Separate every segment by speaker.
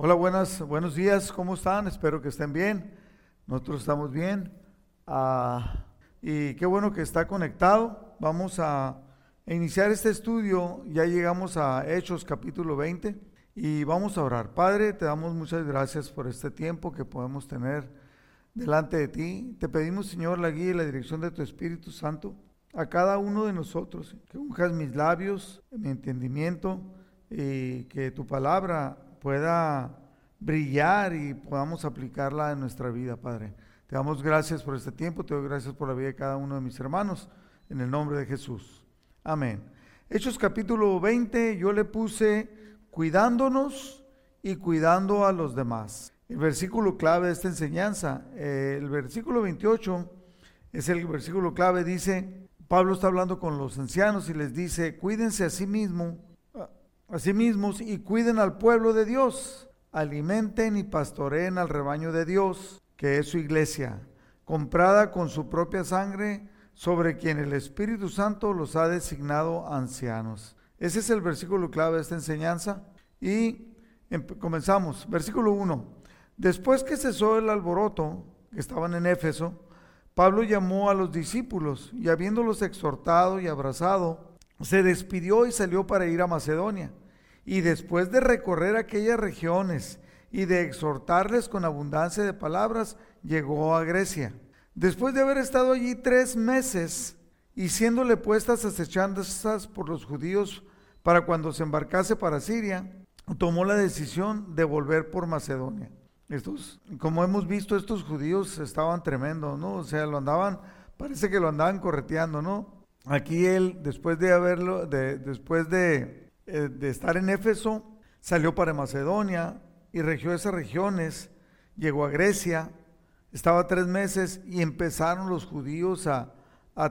Speaker 1: Hola, buenas, buenos días, ¿cómo están? Espero que estén bien. Nosotros estamos bien. Ah, y qué bueno que está conectado. Vamos a iniciar este estudio. Ya llegamos a Hechos capítulo 20 y vamos a orar. Padre, te damos muchas gracias por este tiempo que podemos tener delante de ti. Te pedimos, Señor, la guía y la dirección de tu Espíritu Santo a cada uno de nosotros. Que unjas mis labios, mi entendimiento y que tu palabra pueda brillar y podamos aplicarla en nuestra vida, Padre. Te damos gracias por este tiempo, te doy gracias por la vida de cada uno de mis hermanos, en el nombre de Jesús. Amén. Hechos capítulo 20, yo le puse cuidándonos y cuidando a los demás. El versículo clave de esta enseñanza, eh, el versículo 28 es el versículo clave, dice, Pablo está hablando con los ancianos y les dice, cuídense a sí mismos, a mismos y cuiden al pueblo de Dios alimenten y pastoreen al rebaño de Dios, que es su iglesia, comprada con su propia sangre, sobre quien el Espíritu Santo los ha designado ancianos. Ese es el versículo clave de esta enseñanza. Y comenzamos. Versículo 1. Después que cesó el alboroto, que estaban en Éfeso, Pablo llamó a los discípulos y habiéndolos exhortado y abrazado, se despidió y salió para ir a Macedonia y después de recorrer aquellas regiones y de exhortarles con abundancia de palabras, llegó a Grecia. Después de haber estado allí tres meses y siéndole puestas acechanzas por los judíos para cuando se embarcase para Siria, tomó la decisión de volver por Macedonia. Estos, como hemos visto, estos judíos estaban tremendos, ¿no? O sea, lo andaban, parece que lo andaban correteando, ¿no? Aquí él, después de haberlo, de, después de eh, de estar en Éfeso, salió para Macedonia y regió esas regiones, llegó a Grecia, estaba tres meses y empezaron los judíos a,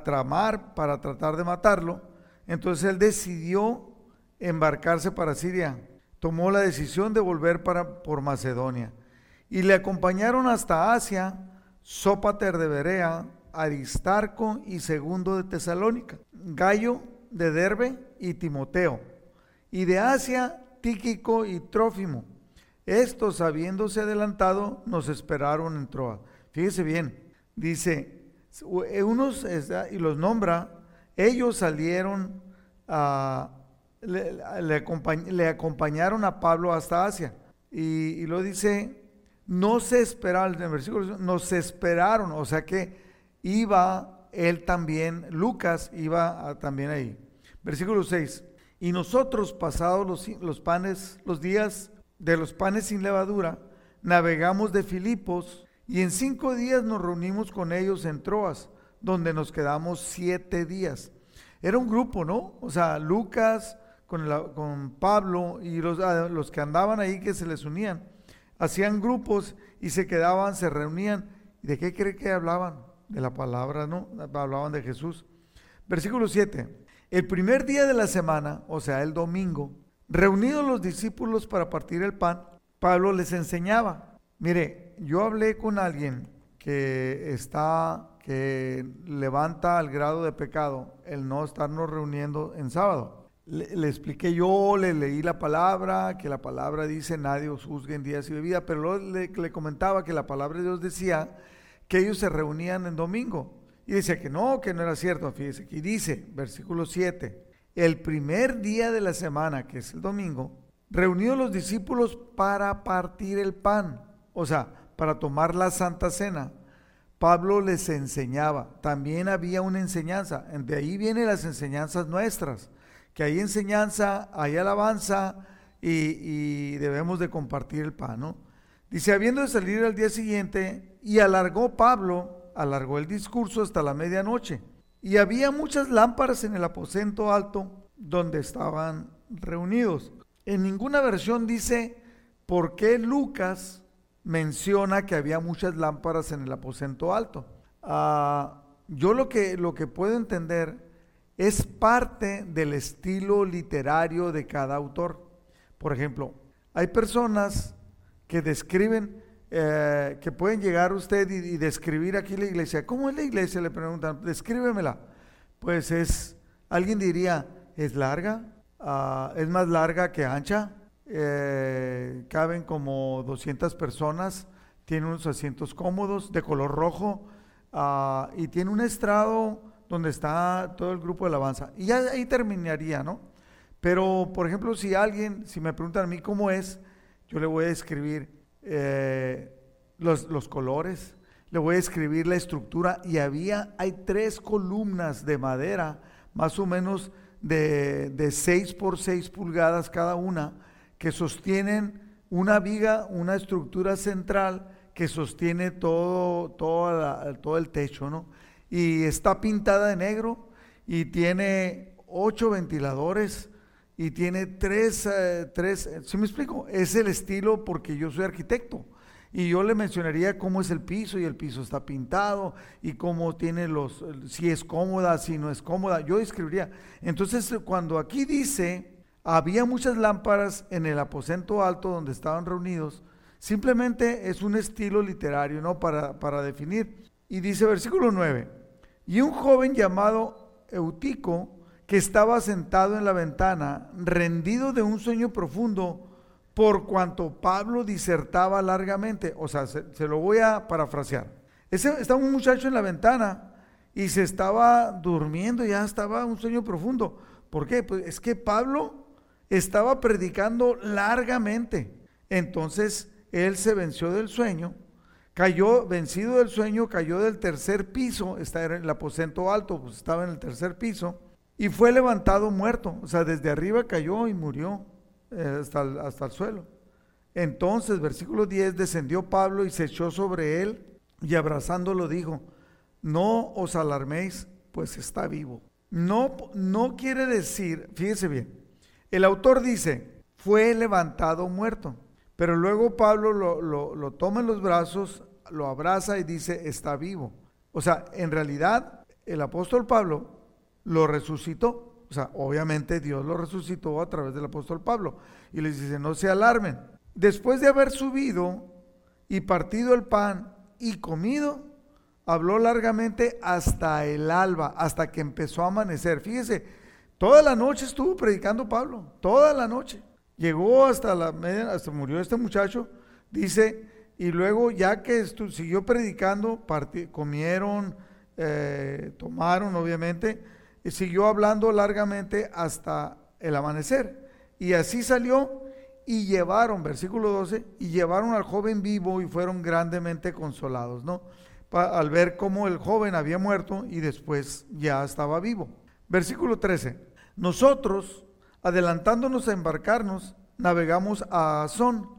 Speaker 1: tramar para tratar de matarlo. Entonces él decidió embarcarse para Siria. Tomó la decisión de volver para, por Macedonia. Y le acompañaron hasta Asia Sópater de Berea, Aristarco y Segundo de Tesalónica, Gallo de Derbe y Timoteo y de Asia Tíquico y Trófimo. Estos, habiéndose adelantado, nos esperaron en Troa. Fíjese bien, dice, unos, y los nombra, ellos salieron a, le, acompañaron a Pablo hasta Asia. Y, lo dice, no se esperaron, en el versículo, nos esperaron, o sea que iba él también, Lucas iba también ahí. Versículo 6. Y nosotros, pasados los, panes, los días de los panes sin levadura, navegamos de Filipos y en cinco días nos reunimos con ellos en Troas, donde nos quedamos siete días. Era un grupo, ¿no? O sea, Lucas con, Pablo y los, ah, los que andaban ahí que se les unían, hacían grupos y se quedaban, se reunían. ¿De qué cree que hablaban? De la palabra, ¿no? Hablaban de Jesús. Versículo 7. El primer día de la semana, o sea, el domingo, reunidos los discípulos para partir el pan, Pablo les enseñaba. Mire, yo hablé con alguien que está, que levanta al grado de pecado el no estarnos reuniendo en sábado. Le, expliqué yo, le leí la palabra, que la palabra dice nadie os juzgue en días y bebida, pero luego le, le comentaba que la palabra de Dios decía que ellos se reunían en domingo. Y dice que no, que no era cierto. Fíjese, aquí dice, versículo 7, el primer día de la semana, que es el domingo, reunidos los discípulos para partir el pan, o sea, para tomar la santa cena. Pablo les enseñaba, también había una enseñanza, de ahí vienen las enseñanzas nuestras, que hay enseñanza, hay alabanza y, y debemos de compartir el pan, ¿no? Dice, habiendo de salir al día siguiente, y alargó Pablo alargó el discurso hasta la medianoche. Y había muchas lámparas en el aposento alto donde estaban reunidos. En ninguna versión dice por qué Lucas menciona que había muchas lámparas en el aposento alto. Ah, yo lo que, lo que puedo entender es parte del estilo literario de cada autor. Por ejemplo, hay personas que describen eh, que pueden llegar usted y, describir aquí la iglesia. ¿Cómo es la iglesia? Le preguntan, descríbemela. Pues es, alguien diría, ¿es larga? Ah, ¿Es más larga que ancha? eh, caben como 200 personas, tiene unos asientos cómodos de color rojo ah, y tiene un estrado donde está todo el grupo de alabanza. Y ahí terminaría, ¿no? Pero, por ejemplo, si alguien, si me preguntan a mí cómo es, yo le voy a escribir eh, los, los colores, le voy a escribir la estructura y había, hay tres columnas de madera, más o menos de, de 6 por 6 pulgadas cada una, que sostienen una viga, una estructura central que sostiene todo, todo, todo el techo, ¿no? Y está pintada de negro y tiene ocho ventiladores y tiene tres, eh, tres, ¿sí me explico? Es el estilo porque yo soy arquitecto y yo le mencionaría cómo es el piso y el piso está pintado y cómo tiene los, si es cómoda, si no es cómoda. Yo escribiría. Entonces, cuando aquí dice, había muchas lámparas en el aposento alto donde estaban reunidos, simplemente es un estilo literario, ¿no? Para, para definir. Y dice versículo 9, y un joven llamado Eutico, que estaba sentado en la ventana, rendido de un sueño profundo, por cuanto Pablo disertaba largamente. O sea, se, lo voy a parafrasear. Ese, estaba un muchacho en la ventana y se estaba durmiendo, ya estaba un sueño profundo. ¿Por qué? Pues es que Pablo estaba predicando largamente. Entonces él se venció del sueño, cayó, vencido del sueño, cayó del tercer piso, está en el aposento alto, pues estaba en el tercer piso, y fue levantado muerto. O sea, desde arriba cayó y murió. Eh, hasta, el, hasta el suelo. Entonces, versículo 10, descendió Pablo y se echó sobre él y abrazándolo dijo, no os alarméis, pues está vivo. No, no quiere decir, fíjese bien, el autor dice, fue levantado muerto, pero luego Pablo lo, lo, lo toma en los brazos, lo abraza y dice, está vivo. O sea, en realidad el apóstol Pablo lo resucitó. O sea, obviamente Dios lo resucitó a través del apóstol Pablo. Y les dice, no se alarmen. Después de haber subido y partido el pan y comido, habló largamente hasta el alba, hasta que empezó a amanecer. Fíjese, toda la noche estuvo predicando Pablo, toda la noche. Llegó hasta la media, hasta murió este muchacho, dice, y luego ya que siguió predicando, comieron, eh, tomaron obviamente, siguió hablando largamente hasta el amanecer. Y así salió y llevaron, versículo 12, y llevaron al joven vivo y fueron grandemente consolados, ¿no? al ver cómo el joven había muerto y después ya estaba vivo. Versículo 13. Nosotros, adelantándonos a embarcarnos, navegamos a Azón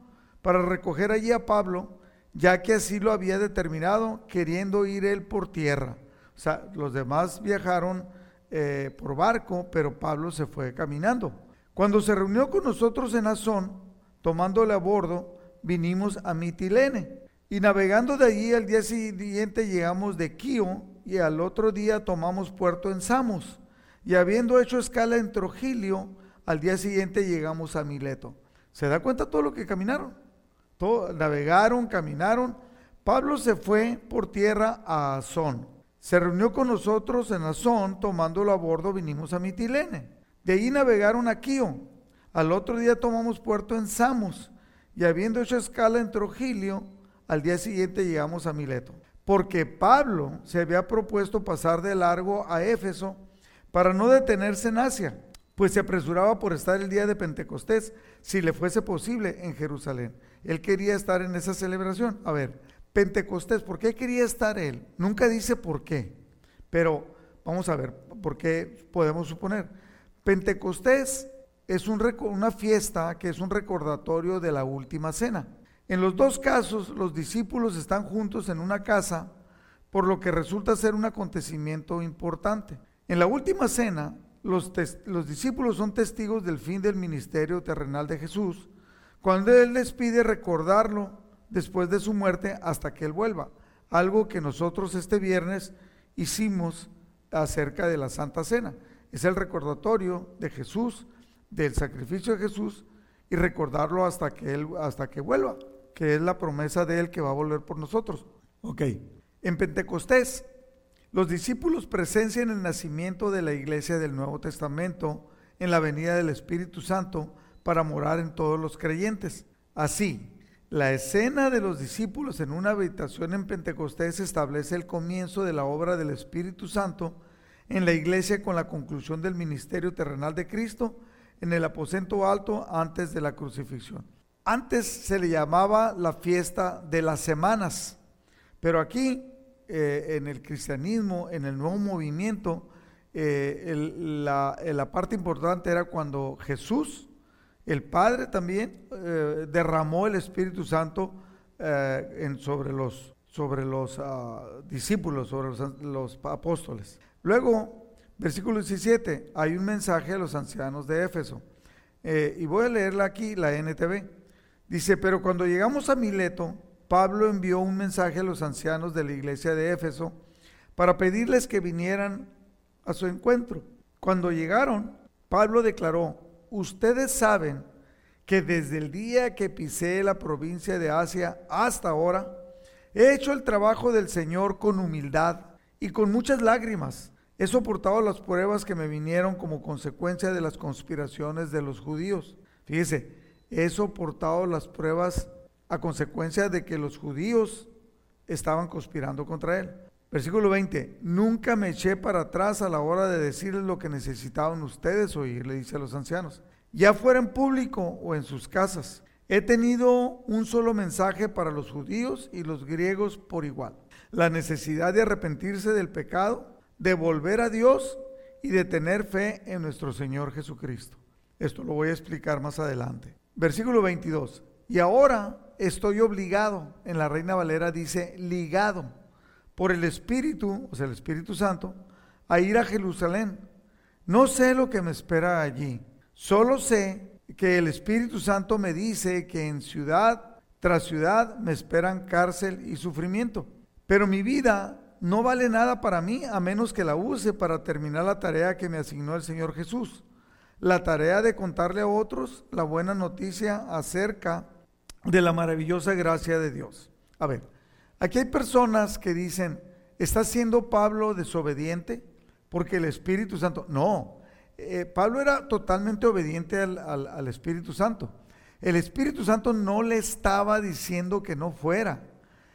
Speaker 1: para recoger allí a Pablo, ya que así lo había determinado, queriendo ir él por tierra. O sea, los demás viajaron eh, por barco, pero Pablo se fue caminando. Cuando se reunió con nosotros en Azón, tomándole a bordo, vinimos a Mitilene. Y navegando de allí al día siguiente llegamos de Quío y al otro día tomamos puerto en Samos. Y habiendo hecho escala en Trogilio, al día siguiente llegamos a Mileto. ¿Se da cuenta todo lo que caminaron? Navegaron, caminaron. Pablo se fue por tierra a Azón se reunió con nosotros en Azón, tomándolo a bordo vinimos a Mitilene. De ahí navegaron a Quío. Al otro día tomamos puerto en Samos y habiendo hecho escala en Trogilio, al día siguiente llegamos a Mileto. Porque Pablo se había propuesto pasar de largo a Éfeso para no detenerse en Asia, pues se apresuraba por estar el día de Pentecostés, si le fuese posible, en Jerusalén. Él quería estar en esa celebración. A ver, Pentecostés, ¿por qué quería estar él? Nunca dice por qué, pero vamos a ver, ¿por qué podemos suponer? Pentecostés es una fiesta que es un recordatorio de la última cena. En los dos casos, los discípulos están juntos en una casa, por lo que resulta ser un acontecimiento importante. En la última cena, los, los discípulos son testigos del fin del ministerio terrenal de Jesús, cuando Él les pide recordarlo después de su muerte hasta que Él vuelva. Algo que nosotros este viernes hicimos acerca de la Santa Cena. Es el recordatorio de Jesús, del sacrificio de Jesús y recordarlo hasta que Él, hasta que vuelva, que es la promesa de Él que va a volver por nosotros. Ok, en Pentecostés los discípulos presencian el nacimiento de la iglesia del Nuevo Testamento en la venida del Espíritu Santo para morar en todos los creyentes. Así, la escena de los discípulos en una habitación en Pentecostés establece el comienzo de la obra del Espíritu Santo en la iglesia con la conclusión del ministerio terrenal de Cristo en el aposento alto antes de la crucifixión. Antes se le llamaba la fiesta de las semanas, pero aquí eh, en el cristianismo, en el nuevo movimiento, eh, la, la parte importante era cuando Jesús el Padre también eh, derramó el Espíritu Santo eh, en, sobre los, sobre los ah, discípulos, sobre los, apóstoles. Luego, versículo 17, hay un mensaje a los ancianos de Éfeso. Eh, y voy a leerla aquí, la NTV. Dice, pero cuando llegamos a Mileto, Pablo envió un mensaje a los ancianos de la iglesia de Éfeso para pedirles que vinieran a su encuentro. Cuando llegaron, Pablo declaró, ustedes saben que desde el día que pisé la provincia de Asia hasta ahora, he hecho el trabajo del Señor con humildad y con muchas lágrimas. He soportado las pruebas que me vinieron como consecuencia de las conspiraciones de los judíos. Fíjese, he soportado las pruebas a consecuencia de que los judíos estaban conspirando contra él. Versículo 20, nunca me eché para atrás a la hora de decirles lo que necesitaban ustedes oír, le dice a los ancianos, ya fuera en público o en sus casas. He tenido un solo mensaje para los judíos y los griegos por igual. La necesidad de arrepentirse del pecado, de volver a Dios y de tener fe en nuestro Señor Jesucristo. Esto lo voy a explicar más adelante. Versículo 22. Y ahora estoy obligado, en la Reina Valera dice ligado por el Espíritu, o sea, el Espíritu Santo, a ir a Jerusalén. No sé lo que me espera allí. Solo sé que el Espíritu Santo me dice que en ciudad tras ciudad me esperan cárcel y sufrimiento. Pero mi vida no vale nada para mí a menos que la use para terminar la tarea que me asignó el Señor Jesús. La tarea de contarle a otros la buena noticia acerca de la maravillosa gracia de Dios. A ver, Aquí hay personas que dicen, ¿está siendo Pablo desobediente? Porque el Espíritu Santo, no, eh, Pablo era totalmente obediente al, Espíritu Santo. El Espíritu Santo no le estaba diciendo que no fuera,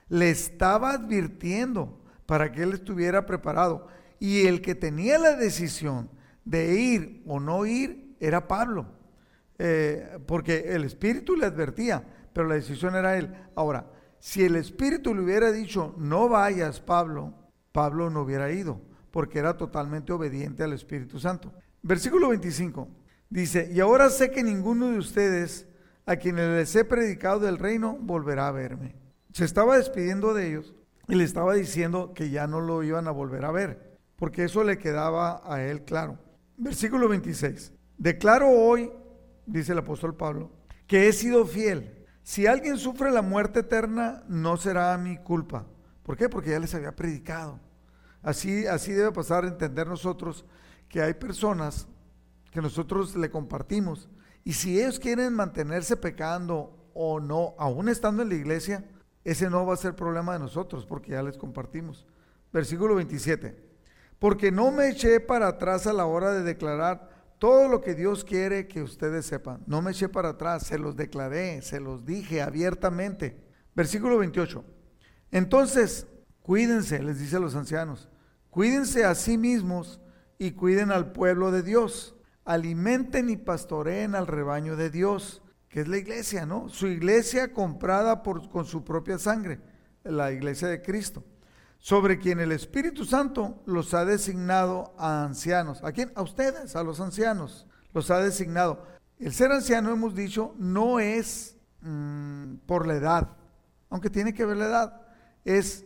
Speaker 1: le estaba advirtiendo para que él estuviera preparado. Y el que tenía la decisión de ir o no ir era Pablo, eh, porque el Espíritu le advertía, pero la decisión era él. Ahora, si el Espíritu le hubiera dicho, no vayas, Pablo, Pablo no hubiera ido, porque era totalmente obediente al Espíritu Santo. Versículo 25 dice, y ahora sé que ninguno de ustedes a quienes les he predicado del reino volverá a verme. Se estaba despidiendo de ellos y le estaba diciendo que ya no lo iban a volver a ver, porque eso le quedaba a él claro. Versículo 26. Declaro hoy, dice el apóstol Pablo, que he sido fiel si alguien sufre la muerte eterna, no será mi culpa. ¿Por qué? Porque ya les había predicado. Así, así debe pasar a entender nosotros que hay personas que nosotros le compartimos. Y si ellos quieren mantenerse pecando o no, aún estando en la iglesia, ese no va a ser problema de nosotros porque ya les compartimos. Versículo 27. Porque no me eché para atrás a la hora de declarar todo lo que Dios quiere que ustedes sepan. No me eché para atrás, se los declaré, se los dije abiertamente. Versículo 28. Entonces, cuídense, les dice a los ancianos, cuídense a sí mismos y cuiden al pueblo de Dios. Alimenten y pastoreen al rebaño de Dios, que es la iglesia, ¿no? Su iglesia comprada con su propia sangre, la iglesia de Cristo sobre quien el Espíritu Santo los ha designado a ancianos. ¿A quién? A ustedes, a los ancianos. Los ha designado. El ser anciano, hemos dicho, no es mm, por la edad, aunque tiene que ver la edad, es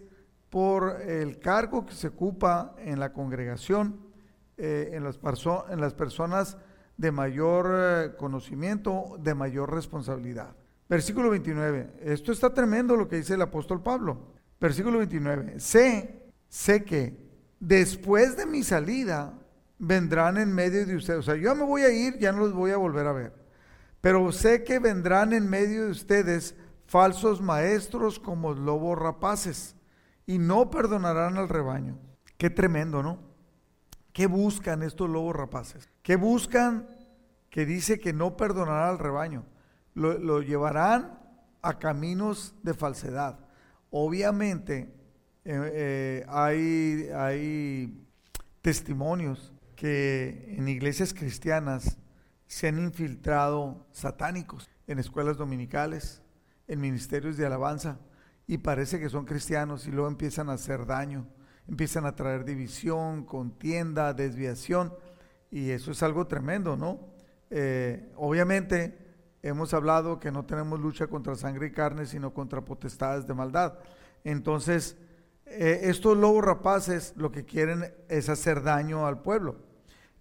Speaker 1: por el cargo que se ocupa en la congregación, eh, en, las personas de mayor eh, conocimiento, de mayor responsabilidad. Versículo 29. Esto está tremendo lo que dice el apóstol Pablo. Versículo 29. Sé, sé que después de mi salida vendrán en medio de ustedes. O sea, yo me voy a ir, ya no los voy a volver a ver. Pero sé que vendrán en medio de ustedes falsos maestros como lobos rapaces y no perdonarán al rebaño. Qué tremendo, ¿no? ¿Qué buscan estos lobos rapaces? ¿Qué buscan? que dice que no perdonará al rebaño. Lo, llevarán a caminos de falsedad. Obviamente eh, eh, hay, hay testimonios que en iglesias cristianas se han infiltrado satánicos en escuelas dominicales, en ministerios de alabanza, y parece que son cristianos y luego empiezan a hacer daño, empiezan a traer división, contienda, desviación, y eso es algo tremendo, ¿no? Eh, obviamente hemos hablado que no tenemos lucha contra sangre y carne, sino contra potestades de maldad. Entonces, eh, estos lobos rapaces lo que quieren es hacer daño al pueblo.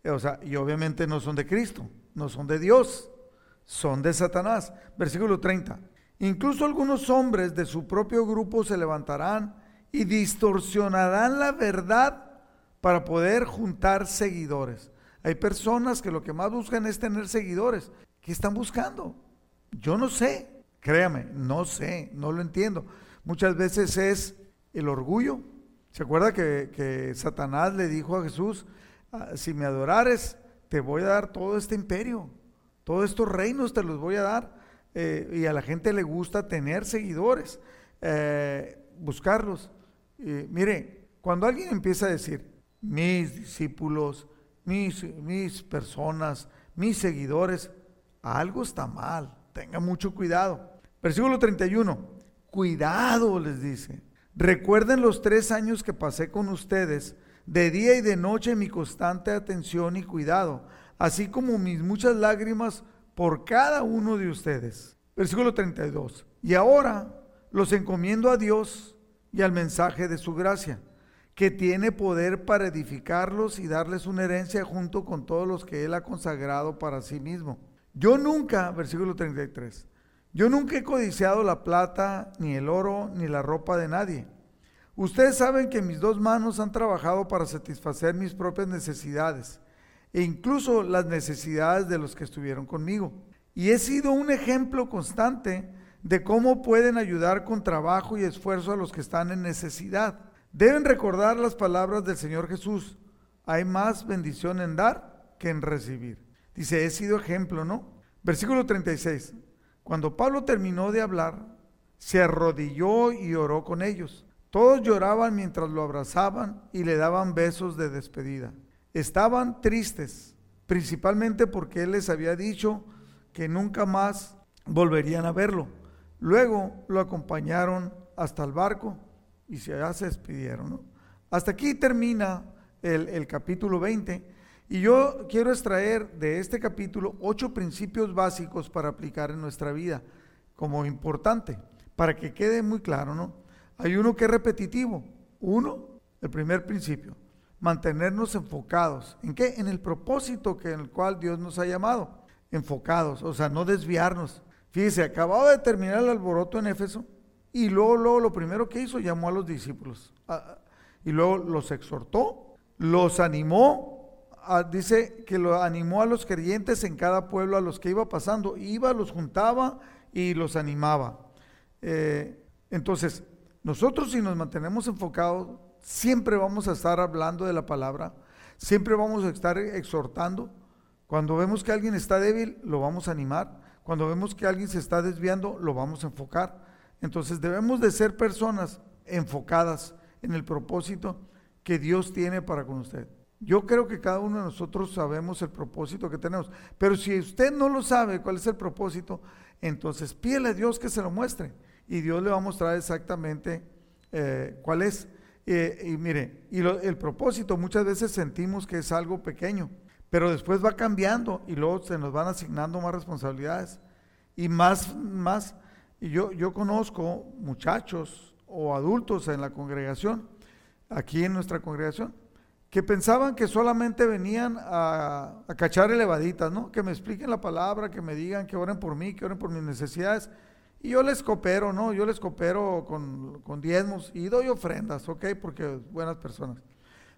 Speaker 1: O sea, y obviamente no son de Cristo, no son de Dios, son de Satanás. Versículo 30. Incluso algunos hombres de su propio grupo se levantarán y distorsionarán la verdad para poder juntar seguidores. Hay personas que lo que más buscan es tener seguidores. ¿Qué están buscando? Yo no sé, créame, no sé, no lo entiendo. Muchas veces es el orgullo. ¿Se acuerda que, que Satanás le dijo a Jesús, ah, si me adorares, te voy a dar todo este imperio, todos estos reinos te los voy a dar? Eh, y a la gente le gusta tener seguidores, eh, buscarlos. mire, cuando alguien empieza a decir, mis discípulos, mis, mis personas, mis seguidores, algo está mal, tenga mucho cuidado. Versículo 31, cuidado les dice. Recuerden los tres años que pasé con ustedes, de día y de noche mi constante atención y cuidado, así como mis muchas lágrimas por cada uno de ustedes. Versículo 32. Y ahora los encomiendo a Dios y al mensaje de su gracia, que tiene poder para edificarlos y darles una herencia junto con todos los que Él ha consagrado para sí mismo. Yo nunca, versículo 33, yo nunca he codiciado la plata, ni el oro, ni la ropa de nadie. Ustedes saben que mis dos manos han trabajado para satisfacer mis propias necesidades e incluso las necesidades de los que estuvieron conmigo. Y he sido un ejemplo constante de cómo pueden ayudar con trabajo y esfuerzo a los que están en necesidad. Deben recordar las palabras del Señor Jesús. Hay más bendición en dar que en recibir. Dice, he sido ejemplo, ¿no? Versículo 36. Cuando Pablo terminó de hablar, se arrodilló y oró con ellos. Todos lloraban mientras lo abrazaban y le daban besos de despedida. Estaban tristes, principalmente porque él les había dicho que nunca más volverían a verlo. Luego lo acompañaron hasta el barco y se, se despidieron. Hasta aquí termina el, el capítulo 20 y yo quiero extraer de este capítulo ocho principios básicos para aplicar en nuestra vida como importante, para que quede muy claro, ¿no? Hay uno que es repetitivo. Uno, el primer principio, mantenernos enfocados. ¿En qué? En el propósito que, en el cual Dios nos ha llamado. Enfocados, o sea, no desviarnos. Fíjese, acababa de terminar el alboroto en Éfeso y luego, luego lo primero que hizo, llamó a los discípulos. y luego los exhortó, los animó, dice que lo animó a los creyentes en cada pueblo a los que iba pasando. Iba, los juntaba y los animaba. Eh, entonces, nosotros si nos mantenemos enfocados, siempre vamos a estar hablando de la palabra, siempre vamos a estar exhortando. Cuando vemos que alguien está débil, lo vamos a animar. Cuando vemos que alguien se está desviando, lo vamos a enfocar. Entonces debemos de ser personas enfocadas en el propósito que Dios tiene para con usted. Yo creo que cada uno de nosotros sabemos el propósito que tenemos, pero si usted no lo sabe cuál es el propósito, entonces pídele a Dios que se lo muestre y Dios le va a mostrar exactamente eh, cuál es. y mire, y el propósito muchas veces sentimos que es algo pequeño, pero después va cambiando y luego se nos van asignando más responsabilidades y más, más. Y yo, yo conozco muchachos o adultos en la congregación, aquí en nuestra congregación, que pensaban que solamente venían a, a cachar elevaditas, ¿no? Que me expliquen la palabra, que me digan, que oren por mí, que oren por mis necesidades. Y yo les coopero, ¿no? Yo les coopero con, con diezmos y doy ofrendas, ¿ok? Porque buenas personas.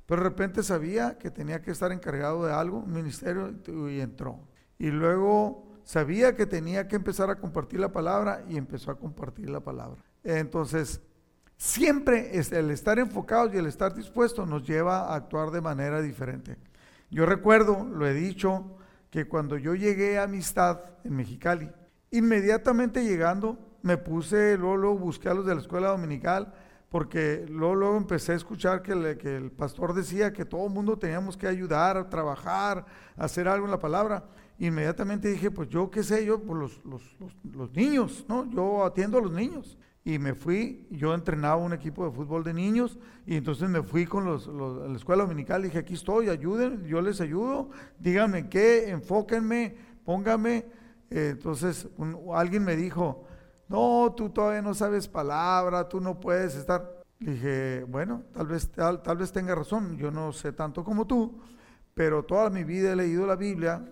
Speaker 1: Pero de repente sabía que tenía que estar encargado de algo, un ministerio, y entró. Y luego sabía que tenía que empezar a compartir la palabra y empezó a compartir la palabra. Entonces, siempre el estar enfocados y el estar dispuestos nos lleva a actuar de manera diferente. Yo recuerdo, lo he dicho, que cuando yo llegué a Amistad en Mexicali, inmediatamente llegando me puse, luego, luego busqué a los de la escuela dominical, porque luego, luego empecé a escuchar que, el pastor decía que todo el mundo teníamos que ayudar, trabajar, hacer algo en la palabra. Inmediatamente dije, pues yo qué sé, yo, pues los, los, los, niños, ¿no? Yo atiendo a los niños. Y me fui, yo entrenaba un equipo de fútbol de niños, y entonces me fui con los, a la escuela dominical, dije, aquí estoy, ayuden, yo les ayudo, díganme qué, enfóquenme, pónganme. Eh, entonces alguien me dijo, no, tú todavía no sabes palabra, tú no puedes estar. dije, bueno, tal vez, tal, vez tenga razón, yo no sé tanto como tú, pero toda mi vida he leído la Biblia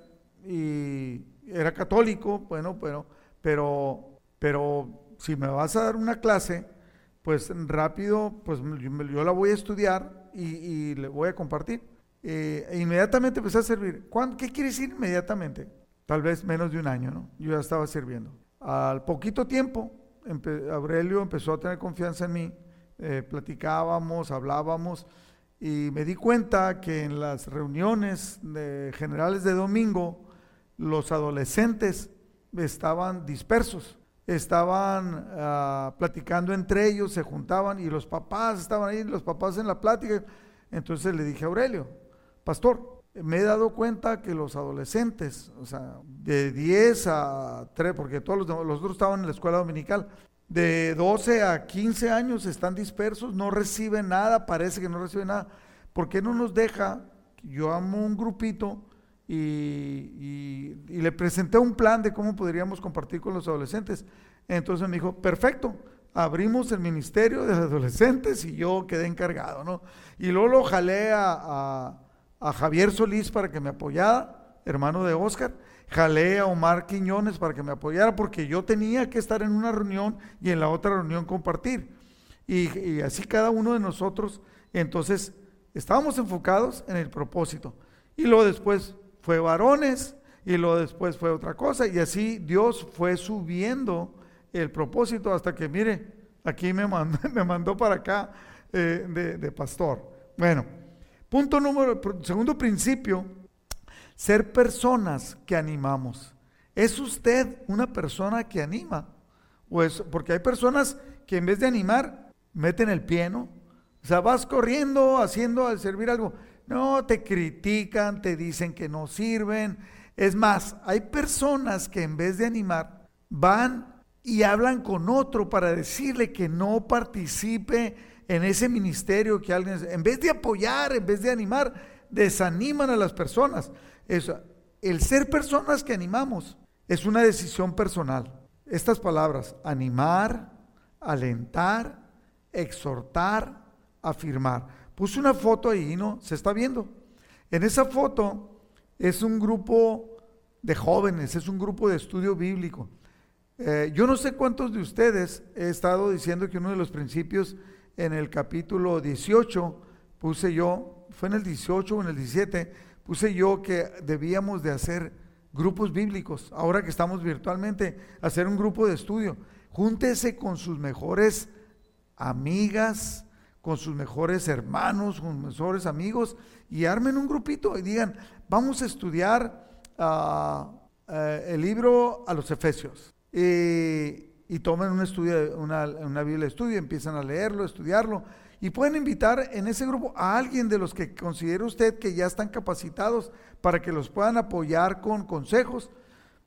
Speaker 1: y era católico, bueno, pero, pero, pero si me vas a dar una clase, pues rápido, pues yo, la voy a estudiar y, le voy a compartir. Eh, e inmediatamente empecé a servir. ¿Qué quiere decir inmediatamente? Tal vez menos de un año, ¿no? Yo ya estaba sirviendo. Al poquito tiempo, Aurelio empezó a tener confianza en mí, eh, platicábamos, hablábamos, y me di cuenta que en las reuniones generales de domingo, los adolescentes estaban dispersos, estaban ah, platicando entre ellos, se juntaban y los papás estaban ahí, los papás en la plática. Entonces le dije a Aurelio, pastor, me he dado cuenta que los adolescentes, o sea, de 10 a 3, porque todos los, los otros estaban en la escuela dominical, de 12 a 15 años están dispersos, no reciben nada, parece que no reciben nada. ¿Por qué no nos deja? Yo amo un grupito y, y, le presenté un plan de cómo podríamos compartir con los adolescentes. Entonces me dijo, perfecto, abrimos el ministerio de adolescentes y yo quedé encargado, ¿no? Y luego lo jalé a a Javier Solís para que me apoyara, hermano de Oscar, jalé a Omar Quiñones para que me apoyara porque yo tenía que estar en una reunión y en la otra reunión compartir. Y, así cada uno de nosotros, entonces estábamos enfocados en el propósito. Y luego después fue varones y luego después fue otra cosa. Y así Dios fue subiendo el propósito hasta que, mire, aquí me mandó, me mandó para acá eh, de, pastor. Bueno. Punto número, segundo principio, ser personas que animamos. ¿Es usted una persona que anima? Pues porque hay personas que en vez de animar, meten el pie, ¿no? O sea, vas corriendo, haciendo, al servir algo. No, te critican, te dicen que no sirven. Es más, hay personas que en vez de animar, van y hablan con otro para decirle que no participe en ese ministerio que alguien, en vez de apoyar, en vez de animar, desaniman a las personas. El ser personas que animamos es una decisión personal. Estas palabras, animar, alentar, exhortar, afirmar. Puse una foto ahí, ¿no? Se está viendo. En esa foto es un grupo de jóvenes, es un grupo de estudio bíblico. Eh, yo no sé cuántos de ustedes he estado diciendo que uno de los principios en el capítulo 18, puse yo, fue en el 18 o en el 17, puse yo que debíamos de hacer grupos bíblicos, ahora que estamos virtualmente, hacer un grupo de estudio. Júntese con sus mejores amigas, con sus mejores hermanos, con sus mejores amigos y armen un grupito y digan, vamos a estudiar ah, eh, el libro a los Efesios. Y tomen un estudio, una, una Biblia de estudio, empiezan a leerlo, estudiarlo. Y pueden invitar en ese grupo a alguien de los que considere usted que ya están capacitados para que los puedan apoyar con consejos.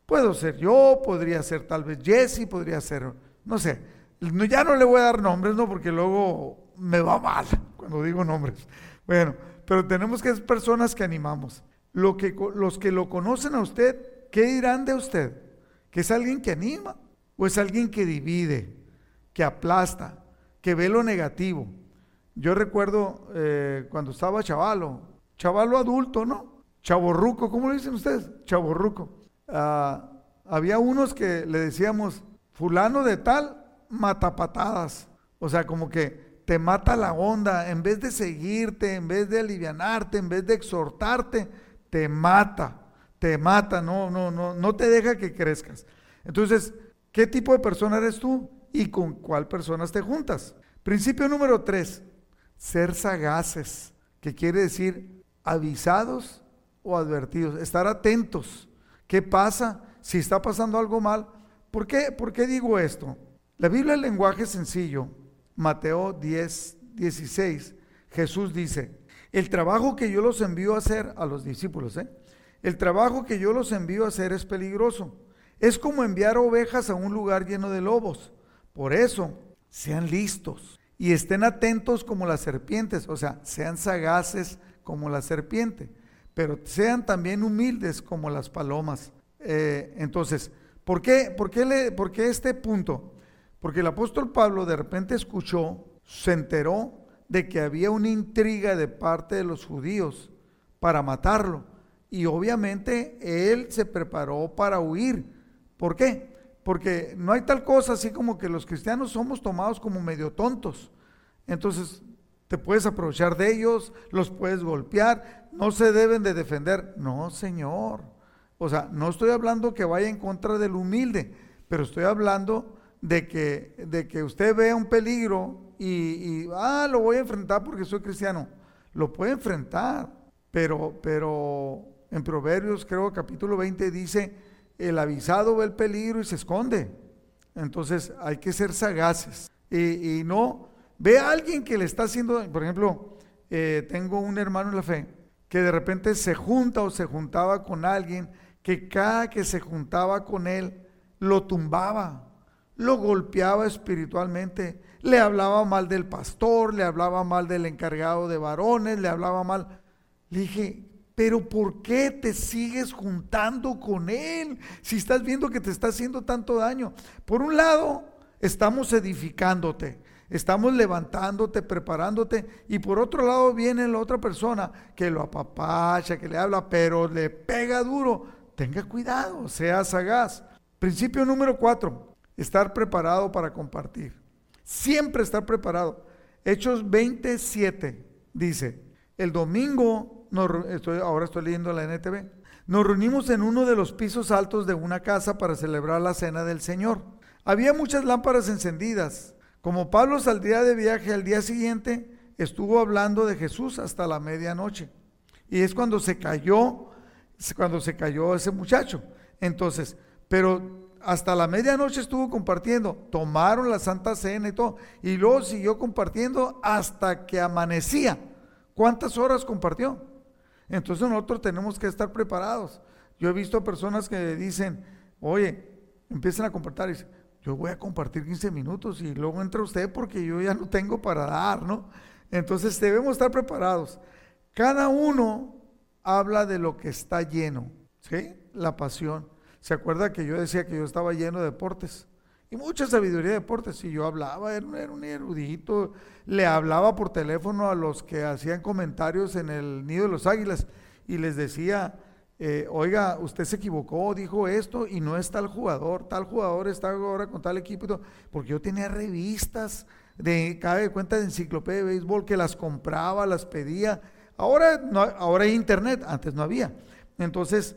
Speaker 1: Puedo ser yo, podría ser tal vez Jesse, podría ser, no sé, ya no le voy a dar nombres, ¿no? Porque luego me va mal cuando digo nombres. Bueno, pero tenemos que ser personas que animamos. Lo que, los que lo conocen a usted, ¿qué dirán de usted? Que es alguien que anima o es alguien que divide, que aplasta, que ve lo negativo. Yo recuerdo eh, cuando estaba chavalo, chavalo adulto, ¿no? Chaborruco, ¿cómo le dicen ustedes? Chaborruco. Ah, había unos que le decíamos, fulano de tal, mata patadas. O sea, como que te mata la onda, en vez de seguirte, en vez de alivianarte, en vez de exhortarte, te mata, te mata, no, no, no, no te deja que crezcas. Entonces, ¿Qué tipo de persona eres tú y con cuál personas te juntas? Principio número tres, ser sagaces, que quiere decir avisados o advertidos, estar atentos. ¿Qué pasa? Si está pasando algo mal. ¿Por qué, ¿Por qué digo esto? La Biblia es lenguaje sencillo. Mateo 10, 16. Jesús dice, el trabajo que yo los envío a hacer a los discípulos, ¿eh? el trabajo que yo los envío a hacer es peligroso. Es como enviar ovejas a un lugar lleno de lobos. Por eso, sean listos y estén atentos como las serpientes, o sea, sean sagaces como la serpiente, pero sean también humildes como las palomas. Eh, entonces, ¿por qué, por, qué le, ¿por qué este punto? Porque el apóstol Pablo de repente escuchó, se enteró de que había una intriga de parte de los judíos para matarlo. Y obviamente él se preparó para huir. ¿Por qué? Porque no hay tal cosa así como que los cristianos somos tomados como medio tontos. Entonces te puedes aprovechar de ellos, los puedes golpear, no se deben de defender. No, Señor. O sea, no estoy hablando que vaya en contra del humilde, pero estoy hablando de que, de que usted vea un peligro y, y, ah, lo voy a enfrentar porque soy cristiano. Lo puede enfrentar, pero, pero en Proverbios, creo capítulo 20, dice, el avisado ve el peligro y se esconde. Entonces hay que ser sagaces y, no ve a alguien que le está haciendo, por ejemplo, eh, tengo un hermano en la fe que de repente se junta o se juntaba con alguien que cada que se juntaba con él lo tumbaba, lo golpeaba espiritualmente, le hablaba mal del pastor, le hablaba mal del encargado de varones, le hablaba mal. Le dije, pero ¿por qué te sigues juntando con él si estás viendo que te está haciendo tanto daño? Por un lado, estamos edificándote, estamos levantándote, preparándote, y por otro lado viene la otra persona que lo apapacha, que le habla, pero le pega duro. Tenga cuidado, sea sagaz. Principio número cuatro, estar preparado para compartir. Siempre estar preparado. Hechos 27 dice, el domingo, estoy, ahora estoy leyendo la NTV, nos reunimos en uno de los pisos altos de una casa para celebrar la cena del Señor. Había muchas lámparas encendidas. Como Pablo saldría de viaje al día siguiente, estuvo hablando de Jesús hasta la medianoche. Y es cuando se cayó, cuando se cayó ese muchacho. Entonces, pero hasta la medianoche estuvo compartiendo, tomaron la Santa Cena y todo, y luego siguió compartiendo hasta que amanecía. ¿Cuántas horas compartió? Entonces nosotros tenemos que estar preparados. Yo he visto personas que dicen, oye, empiezan a compartir, yo voy a compartir 15 minutos y luego entra usted porque yo ya no tengo para dar, ¿no? Entonces debemos estar preparados. Cada uno habla de lo que está lleno, ¿sí? La pasión. ¿Se acuerda que yo decía que yo estaba lleno de deportes? Y mucha sabiduría de deportes. Y yo hablaba, era, un erudito. Le hablaba por teléfono a los que hacían comentarios en el nido de los águilas y les decía, eh, oiga, usted se equivocó, dijo esto y no es tal jugador, tal jugador está ahora con tal equipo, porque yo tenía revistas de cada cuenta de enciclopedia de béisbol que las compraba, las pedía. Ahora, no, ahora hay internet, antes no había. Entonces,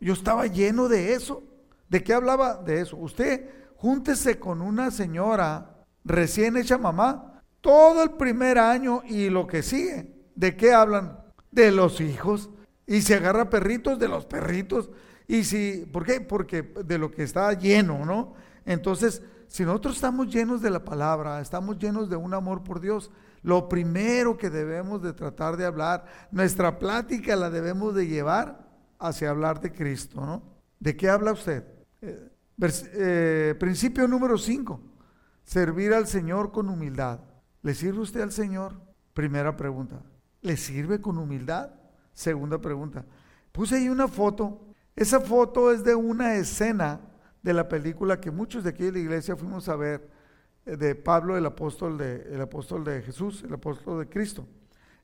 Speaker 1: yo estaba lleno de eso. ¿De qué hablaba? De eso. Usted júntese con una señora recién hecha mamá todo el primer año y lo que sigue. ¿De qué hablan? De los hijos. Y se agarra perritos de los perritos. Y si, ¿por qué? Porque de lo que está lleno, ¿no? Entonces, si nosotros estamos llenos de la palabra, estamos llenos de un amor por Dios, lo primero que debemos de tratar de hablar, nuestra plática la debemos de llevar hacia hablar de Cristo, ¿no? ¿De qué habla usted? Eh, eh, principio número 5, servir al Señor con humildad. ¿Le sirve usted al Señor? Primera pregunta. ¿Le sirve con humildad? Segunda pregunta. Puse ahí una foto. Esa foto es de una escena de la película que muchos de aquí de la iglesia fuimos a ver, eh, de Pablo, el apóstol de, el apóstol de Jesús, el apóstol de Cristo.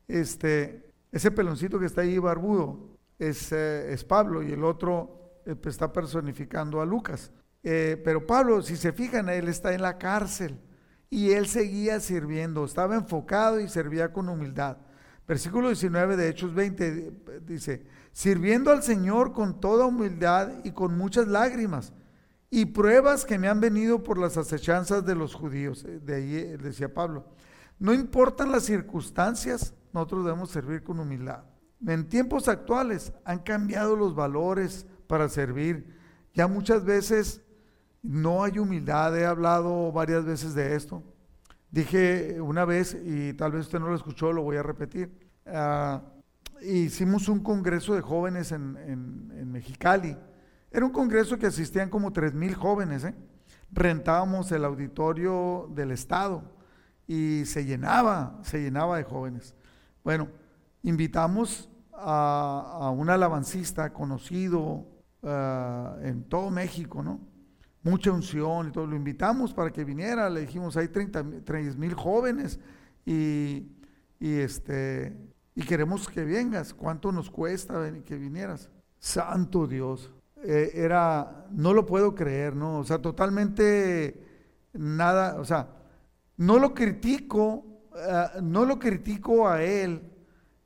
Speaker 1: Este, ese peloncito que está ahí barbudo, eh, es, Pablo y el otro eh, pues, está personificando a Lucas. Eh, pero Pablo, si se fijan, él está en la cárcel y él seguía sirviendo, estaba enfocado y servía con humildad. Versículo 19 de Hechos 20 dice, sirviendo al Señor con toda humildad y con muchas lágrimas y pruebas que me han venido por las acechanzas de los judíos. De ahí decía Pablo, no importan las circunstancias, nosotros debemos servir con humildad. En tiempos actuales han cambiado los valores para servir. Ya muchas veces no hay humildad, he hablado varias veces de esto. Dije una vez, y tal vez usted no lo escuchó, lo voy a repetir. Ah, hicimos un congreso de jóvenes en, Mexicali. Era un congreso que asistían como tres mil jóvenes. ¿eh? Rentábamos el auditorio del Estado y se llenaba, se llenaba de jóvenes. Bueno, invitamos a, un alabancista conocido ah, en todo México, ¿no? Mucha unción y todo. Lo invitamos para que viniera. Le dijimos, hay 30 mil jóvenes y, este, y queremos que vengas. ¿Cuánto nos cuesta que vinieras? Santo Dios. Eh, era, no lo puedo creer, ¿no? O sea, totalmente nada, o sea, no lo critico, ah, no lo critico a él,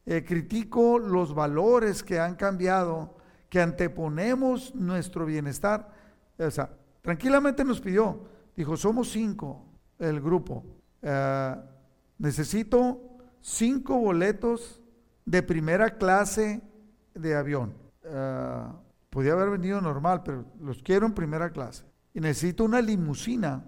Speaker 1: eh, critico los valores que han cambiado, que anteponemos nuestro bienestar. O sea, tranquilamente nos pidió, dijo, somos cinco el grupo, eh, necesito cinco boletos de primera clase de avión. Eh, podía haber venido normal, pero los quiero en primera clase. Y necesito una limusina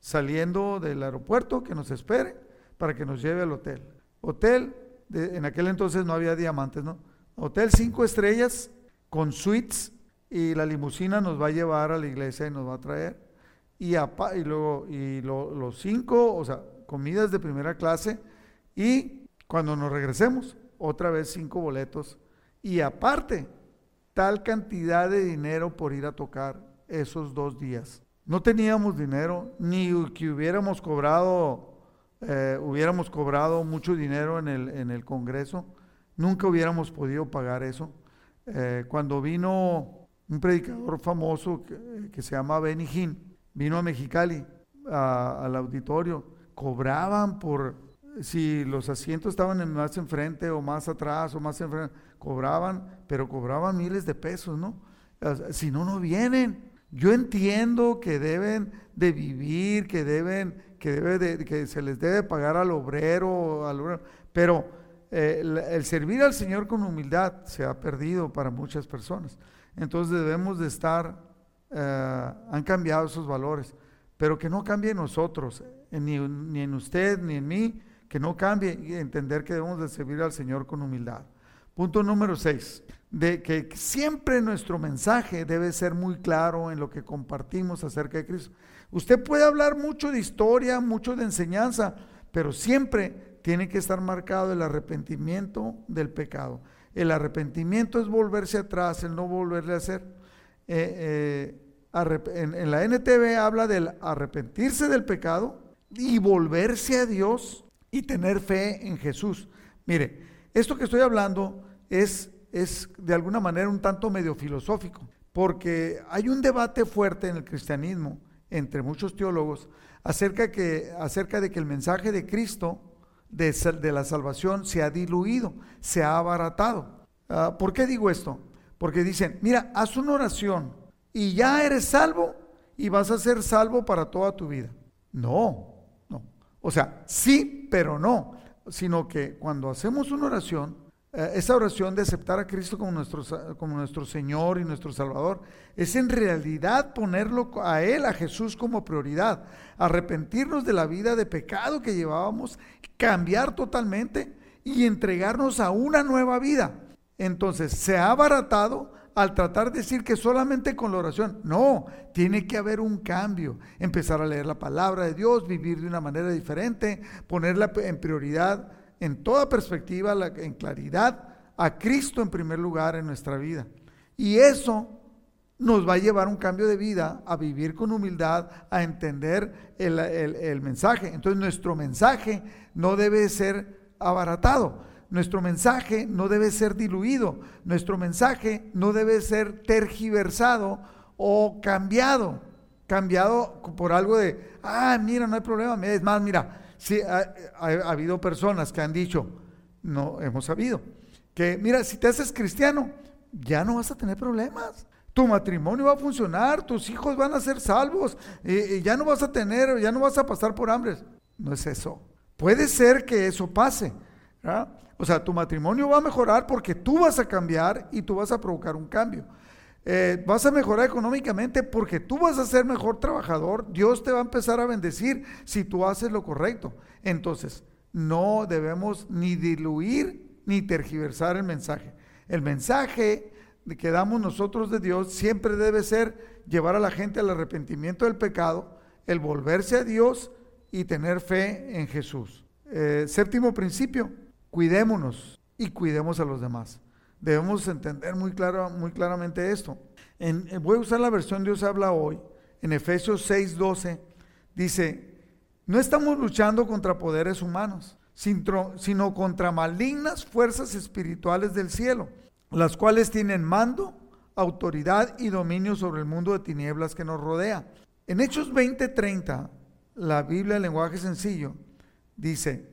Speaker 1: saliendo del aeropuerto que nos espere para que nos lleve al hotel. Hotel, en aquel entonces no había diamantes, ¿no? Hotel cinco estrellas con suites y la limusina nos va a llevar a la iglesia y nos va a traer. Y, y luego y los cinco, o sea, comidas de primera clase y cuando nos regresemos, otra vez cinco boletos. Y aparte, tal cantidad de dinero por ir a tocar esos dos días. No teníamos dinero, ni que hubiéramos cobrado, eh, hubiéramos cobrado mucho dinero en el, en el Congreso. Nunca hubiéramos podido pagar eso. Eh, cuando vino un predicador famoso que, se llama Benny Hinn, vino a Mexicali, al auditorio, cobraban por, si los asientos estaban más enfrente o más atrás o más enfrente, cobraban, pero cobraban miles de pesos, ¿no? Si no, no vienen. Yo entiendo que deben de vivir, que deben, que debe de, que se les debe pagar al obrero, al pero eh, el, servir al Señor con humildad se ha perdido para muchas personas. Entonces debemos de estar, eh, han cambiado esos valores, pero que no cambie en nosotros, ni, ni en usted, ni en mí, que no cambie y entender que debemos de servir al Señor con humildad. Punto número 6, de que siempre nuestro mensaje debe ser muy claro en lo que compartimos acerca de Cristo. Usted puede hablar mucho de historia, mucho de enseñanza, pero siempre tiene que estar marcado el arrepentimiento del pecado. El arrepentimiento es volverse atrás, el no volverle a hacer. Eh, eh, en, en la NTV habla del arrepentirse del pecado y volverse a Dios y tener fe en Jesús. Mire, esto que estoy hablando es, es de alguna manera un tanto medio filosófico, porque hay un debate fuerte en el cristianismo entre muchos teólogos acerca, que, acerca de que el mensaje de Cristo de, la salvación se ha diluido, se ha abaratado. Ah, ¿Por qué digo esto? Porque dicen, mira, haz una oración y ya eres salvo y vas a ser salvo para toda tu vida. No, no. O sea, sí, pero no sino que cuando hacemos una oración, eh, esa oración de aceptar a Cristo como nuestro, como nuestro Señor y nuestro Salvador, es en realidad ponerlo a Él, a Jesús como prioridad, arrepentirnos de la vida de pecado que llevábamos, cambiar totalmente y entregarnos a una nueva vida. Entonces, se ha abaratado al tratar de decir que solamente con la oración. No, tiene que haber un cambio. Empezar a leer la palabra de Dios, vivir de una manera diferente, ponerla en prioridad, en toda perspectiva, en claridad, a Cristo en primer lugar en nuestra vida. Y eso nos va a llevar un cambio de vida, a vivir con humildad, a entender el, el mensaje. Entonces nuestro mensaje no debe ser abaratado nuestro mensaje no debe ser diluido, nuestro mensaje no debe ser tergiversado o cambiado, cambiado por algo de, ah, mira, no hay problema, es más, mira, sí, ha, habido personas que han dicho, no hemos sabido, que mira, si te haces cristiano, ya no vas a tener problemas. Tu matrimonio va a funcionar, tus hijos van a ser salvos, y ya no vas a tener, ya no vas a pasar por hambre. No es eso. Puede ser que eso pase, O sea, tu matrimonio va a mejorar porque tú vas a cambiar y tú vas a provocar un cambio. Eh, vas a mejorar económicamente porque tú vas a ser mejor trabajador. Dios te va a empezar a bendecir si tú haces lo correcto. Entonces, no debemos ni diluir ni tergiversar el mensaje. El mensaje que damos nosotros de Dios siempre debe ser llevar a la gente al arrepentimiento del pecado, el volverse a Dios y tener fe en Jesús. Eh, séptimo principio, cuidémonos y cuidemos a los demás. Debemos entender muy, claro, muy claramente esto. En, eh, voy a usar la versión Dios habla hoy. En Efesios 6:12 dice, no estamos luchando contra poderes humanos, sino contra malignas fuerzas espirituales del cielo, las cuales tienen mando, autoridad y dominio sobre el mundo de tinieblas que nos rodea. En Hechos 20:30, la Biblia en lenguaje sencillo dice,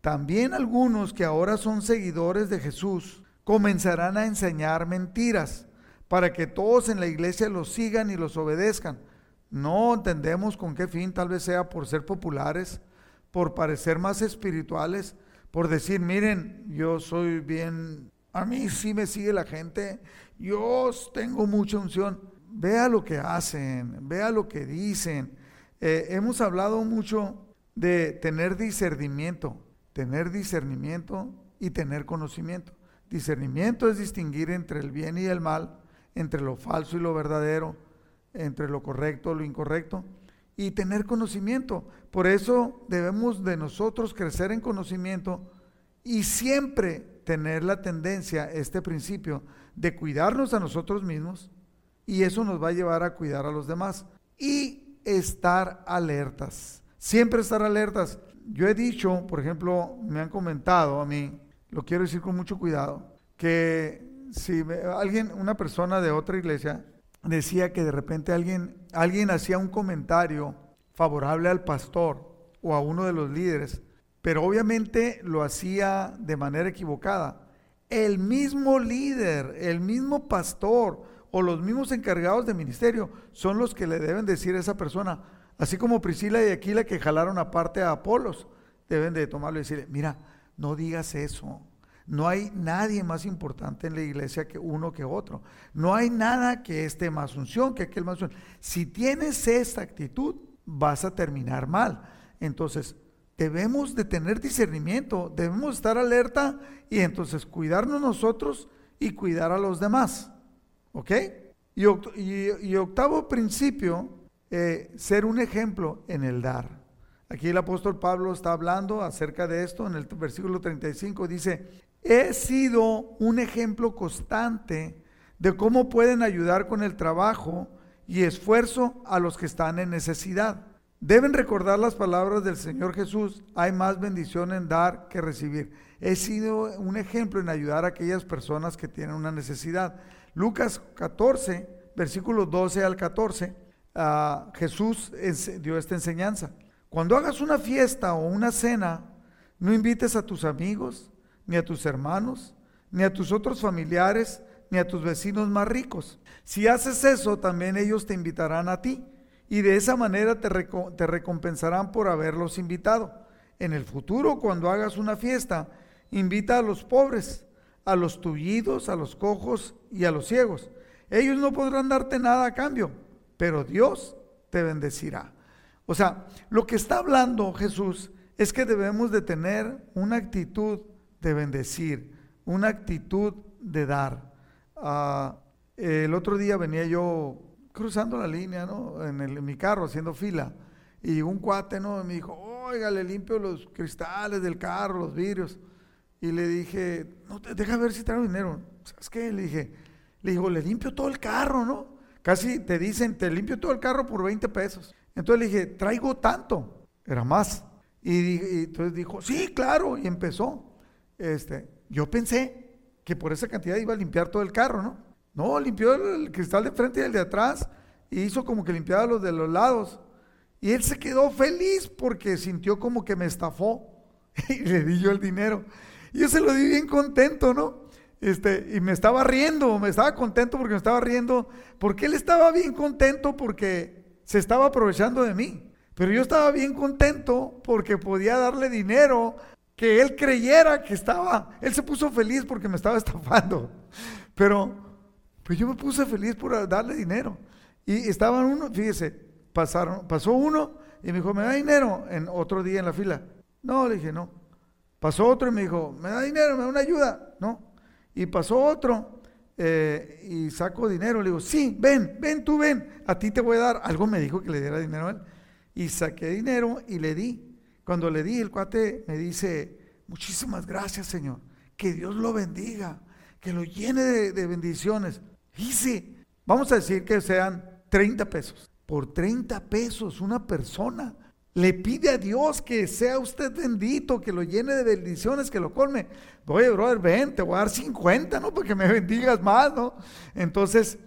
Speaker 1: también algunos que ahora son seguidores de Jesús comenzarán a enseñar mentiras para que todos en la iglesia los sigan y los obedezcan. No entendemos con qué fin, tal vez sea por ser populares, por parecer más espirituales, por decir, miren, yo soy bien, a mí sí me sigue la gente, yo tengo mucha unción. Vea lo que hacen, vea lo que dicen. Eh, hemos hablado mucho de tener discernimiento, tener discernimiento y tener conocimiento. Discernimiento es distinguir entre el bien y el mal, entre lo falso y lo verdadero, entre lo correcto y lo incorrecto, y tener conocimiento. Por eso debemos de nosotros crecer en conocimiento y siempre tener la tendencia, este principio, de cuidarnos a nosotros mismos, y eso nos va a llevar a cuidar a los demás. Y estar alertas, siempre estar alertas. Yo he dicho, por ejemplo, me han comentado a mí, lo quiero decir con mucho cuidado, que si alguien, una persona de otra iglesia, decía que de repente alguien, alguien hacía un comentario favorable al pastor o a uno de los líderes, pero obviamente lo hacía de manera equivocada. El mismo líder, el mismo pastor o los mismos encargados de ministerio son los que le deben decir a esa persona, así como Priscila y Aquila que jalaron aparte a Apolos, deben de tomarlo y decirle, mira, no digas eso, no hay nadie más importante en la iglesia que uno que otro. No hay nada que esté más unción que aquel más unción. Si tienes esta actitud, vas a terminar mal. Entonces, debemos de tener discernimiento, debemos estar alerta y entonces cuidarnos nosotros y cuidar a los demás. ¿Ok? Y, octavo principio, eh, ser un ejemplo en el dar. Aquí el apóstol Pablo está hablando acerca de esto en el versículo 35. Dice, he sido un ejemplo constante de cómo pueden ayudar con el trabajo y esfuerzo a los que están en necesidad. Deben recordar las palabras del Señor Jesús, hay más bendición en dar que recibir. He sido un ejemplo en ayudar a aquellas personas que tienen una necesidad. Lucas 14, versículos 12 al 14, ah, Jesús dio esta enseñanza. Cuando hagas una fiesta o una cena, no invites a tus amigos, ni a tus hermanos, ni a tus otros familiares, ni a tus vecinos más ricos. Si haces eso, también ellos te invitarán a ti, y de esa manera te, te recompensarán por haberlos invitado. En el futuro, cuando hagas una fiesta, invita a los pobres, a los tullidos, a los cojos y a los ciegos. Ellos no podrán darte nada a cambio, pero Dios te bendecirá. O sea, lo que está hablando Jesús es que debemos de tener una actitud de bendecir, una actitud de dar. Ah, el otro día venía yo cruzando la línea, ¿no? En, mi carro haciendo fila y un cuate, ¿no? Me dijo, oiga, le limpio los cristales del carro, los vidrios. Y le dije, no, deja ver si traigo dinero. ¿Sabes qué? Le dije, le digo, le limpio todo el carro, ¿no? Casi te dicen, te limpio todo el carro por 20 pesos. Entonces le dije, traigo tanto. Era más. Y, entonces dijo, sí, claro. Y empezó este, yo pensé que por esa cantidad iba a limpiar todo el carro, ¿no? No, limpió el cristal de frente y el de atrás y hizo como que limpiaba los de los lados. Y él se quedó feliz porque sintió como que me estafó y le di yo el dinero. Y yo se lo di bien contento, ¿no? Este, y me estaba riendo, me estaba contento porque me estaba riendo, porque él estaba bien contento porque se estaba aprovechando de mí. Pero yo estaba bien contento porque podía darle dinero que él creyera que estaba, él se puso feliz porque me estaba estafando, pero pues yo me puse feliz por darle dinero. Y estaban uno, fíjese, pasaron, pasó uno y me dijo, ¿me da dinero? En otro día en la fila. No, le dije, no. Pasó otro y me dijo, ¿me da dinero? ¿Me da una ayuda? No. Y pasó otro eh, y saco dinero. Le digo, sí, ven, ven, tú ven, a ti te voy a dar. Algo me dijo que le diera dinero a él. Y saqué dinero y le di. Cuando le di, el cuate me dice, muchísimas gracias, Señor. Que Dios lo bendiga, que lo llene de, de bendiciones. Y sí, vamos a decir que sean 30 pesos. Por 30 pesos una persona le pide a Dios que sea usted bendito, que lo llene de bendiciones, que lo colme. Oye, brother, ven, te voy a dar 50, ¿no? Porque me bendigas más, ¿no? Entonces,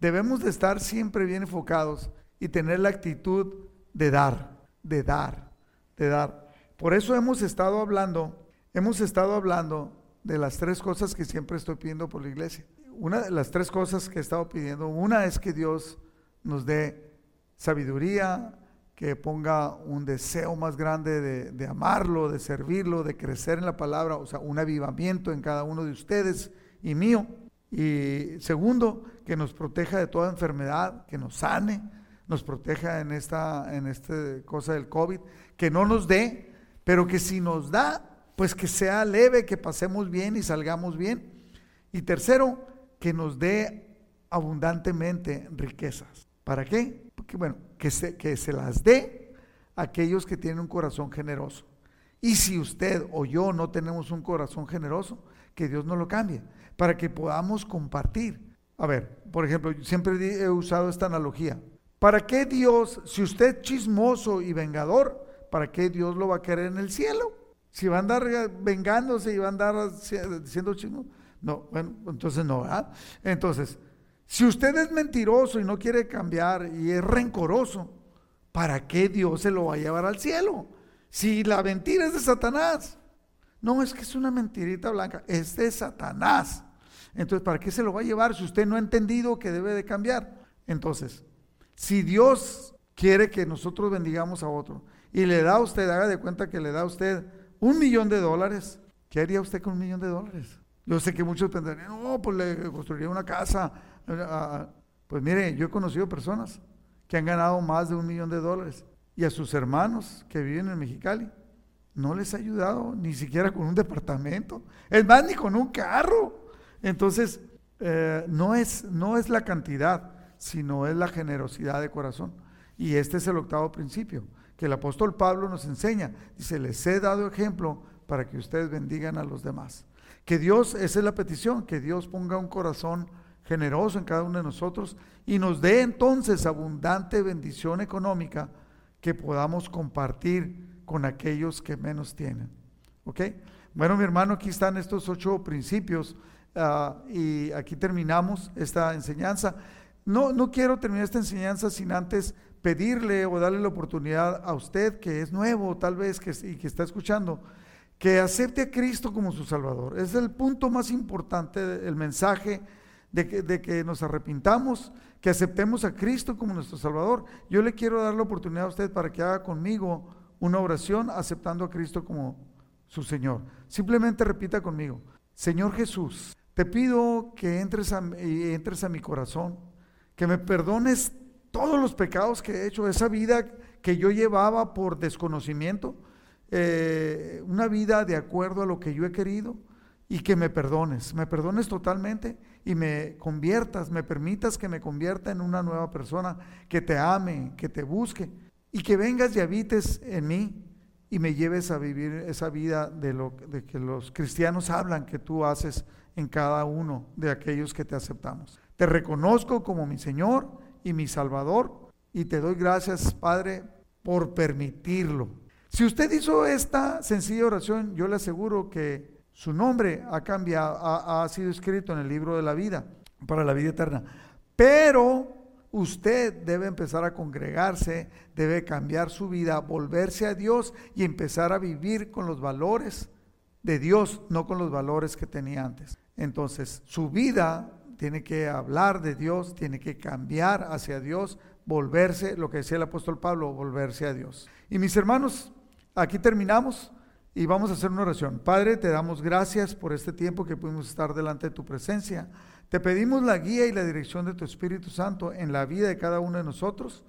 Speaker 1: debemos de estar siempre bien enfocados y tener la actitud de dar, de dar, de dar. Por eso hemos estado hablando, hemos estado hablando de las tres cosas que siempre estoy pidiendo por la iglesia. Una de las tres cosas que he estado pidiendo, una es que Dios nos dé sabiduría, que ponga un deseo más grande de, amarlo, de servirlo, de crecer en la palabra, o sea, un avivamiento en cada uno de ustedes y mío. Y segundo, que nos proteja de toda enfermedad, que nos sane, nos proteja en esta, en esta cosa del COVID, que no nos dé, pero que si nos da, pues que sea leve, que pasemos bien y salgamos bien. Y tercero, que nos dé abundantemente riquezas. ¿Para qué? Porque bueno, que se, que se las dé a aquellos que tienen un corazón generoso. Y si usted o yo no tenemos un corazón generoso, que Dios nos lo cambie, para que podamos compartir. A ver, por ejemplo, siempre he usado esta analogía. ¿Para qué Dios, si usted es chismoso y vengador, ¿para qué Dios lo va a querer en el cielo? Si va a andar vengándose y va a andar diciendo chismoso. No, bueno, entonces no, ¿verdad? Entonces, si usted es mentiroso y no quiere cambiar y es rencoroso, ¿para qué Dios se lo va a llevar al cielo? Si la mentira es de Satanás. No, es que es una mentirita blanca, es de Satanás. Entonces, ¿para qué se lo va a llevar si usted no ha entendido que debe de cambiar? Entonces, si Dios quiere que nosotros bendigamos a otro y le da a usted, haga de cuenta que le da a usted un millón de dólares, ¿qué haría usted con un millón de dólares? Yo sé que muchos pensarían, no, pues le construiría una casa, pues mire, yo he conocido personas que han ganado más de un millón de dólares y a sus hermanos que viven en Mexicali no les ha ayudado ni siquiera con un departamento, es más, ni con un carro. Entonces, eh, no, es, no es la cantidad, sino es la generosidad de corazón. Y este es el octavo principio que el apóstol Pablo nos enseña. Dice, les he dado ejemplo para que ustedes bendigan a los demás. Que Dios, esa es la petición, que Dios ponga un corazón generoso en cada uno de nosotros y nos dé entonces abundante bendición económica que podamos compartir con aquellos que menos tienen. ¿Ok? Bueno, mi hermano, aquí están estos ocho principios ah, y aquí terminamos esta enseñanza. No, no quiero terminar esta enseñanza sin antes pedirle o darle la oportunidad a usted que es nuevo tal vez que, y que está escuchando, que acepte a Cristo como su Salvador. Es el punto más importante, el mensaje de que, nos arrepintamos, que aceptemos a Cristo como nuestro Salvador. Yo le quiero dar la oportunidad a usted para que haga conmigo una oración aceptando a Cristo como su Señor. Simplemente repita conmigo, Señor Jesús, te pido que entres a, entres a mi corazón, que me perdones todos los pecados que he hecho, esa vida que yo llevaba por desconocimiento, eh, una vida de acuerdo a lo que yo he querido y que me perdones, me perdones totalmente y me conviertas, me permitas que me convierta en una nueva persona, que te ame, que te busque y que vengas y habites en mí y me lleves a vivir esa vida de lo de que los cristianos hablan que tú haces en cada uno de aquellos que te aceptamos. Te reconozco como mi Señor y mi Salvador y te doy gracias, Padre, por permitirlo. Si usted hizo esta sencilla oración, yo le aseguro que su nombre ha cambiado, ha, sido escrito en el libro de la vida, para la vida eterna. Pero usted debe empezar a congregarse, debe cambiar su vida, volverse a Dios y empezar a vivir con los valores de Dios, no con los valores que tenía antes. Entonces, su vida tiene que hablar de Dios, tiene que cambiar hacia Dios, volverse, lo que decía el apóstol Pablo, volverse a Dios. Y mis hermanos, aquí terminamos. Y vamos a hacer una oración. Padre, te damos gracias por este tiempo que pudimos estar delante de tu presencia. Te pedimos la guía y la dirección de tu Espíritu Santo en la vida de cada uno de nosotros,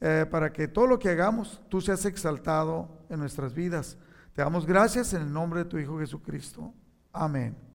Speaker 1: eh, para que todo lo que hagamos, tú seas exaltado en nuestras vidas. Te damos gracias en el nombre de tu Hijo Jesucristo. Amén.